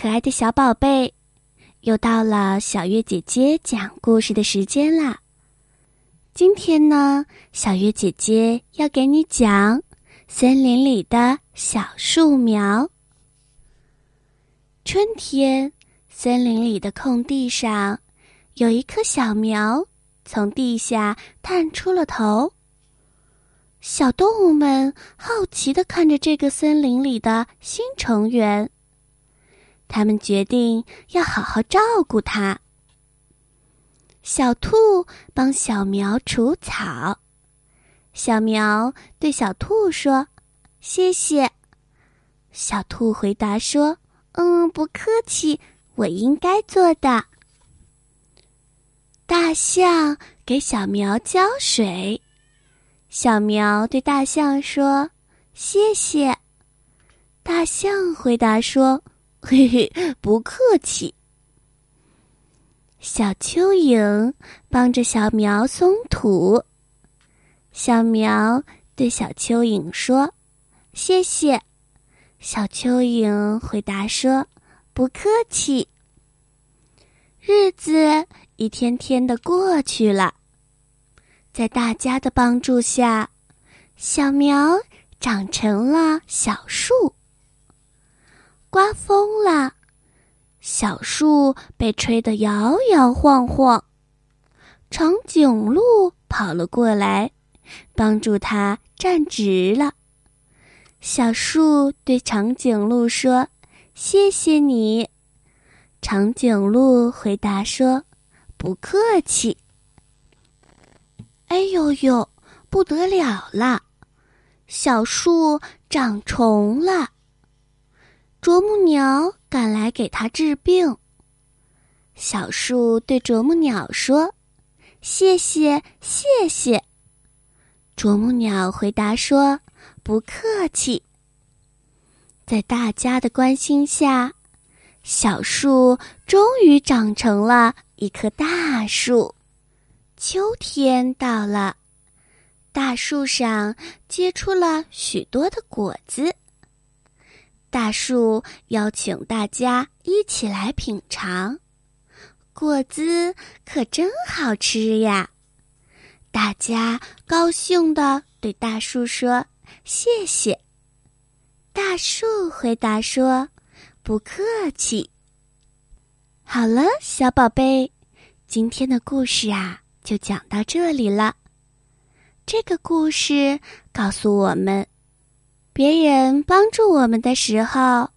可爱的小宝贝，又到了小月姐姐讲故事的时间啦！今天呢，小月姐姐要给你讲森林里的小树苗。春天，森林里的空地上有一棵小苗从地下探出了头。小动物们好奇的看着这个森林里的新成员。他们决定要好好照顾它。小兔帮小苗除草，小苗对小兔说：“谢谢。”小兔回答说：“嗯，不客气，我应该做的。”大象给小苗浇水，小苗对大象说：“谢谢。”大象回答说。嘿嘿，不客气。小蚯蚓帮着小苗松土，小苗对小蚯蚓说：“谢谢。”小蚯蚓回答说：“不客气。”日子一天天的过去了，在大家的帮助下，小苗长成了小树。刮风了，小树被吹得摇摇晃晃。长颈鹿跑了过来，帮助它站直了。小树对长颈鹿说：“谢谢你。”长颈鹿回答说：“不客气。”哎呦呦，不得了了！小树长虫了。啄木鸟赶来给它治病。小树对啄木鸟说：“谢谢，谢谢。”啄木鸟回答说：“不客气。”在大家的关心下，小树终于长成了一棵大树。秋天到了，大树上结出了许多的果子。大树邀请大家一起来品尝，果子可真好吃呀！大家高兴地对大树说：“谢谢。”大树回答说：“不客气。”好了，小宝贝，今天的故事啊，就讲到这里了。这个故事告诉我们。别人帮助我们的时候，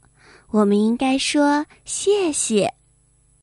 我们应该说谢谢。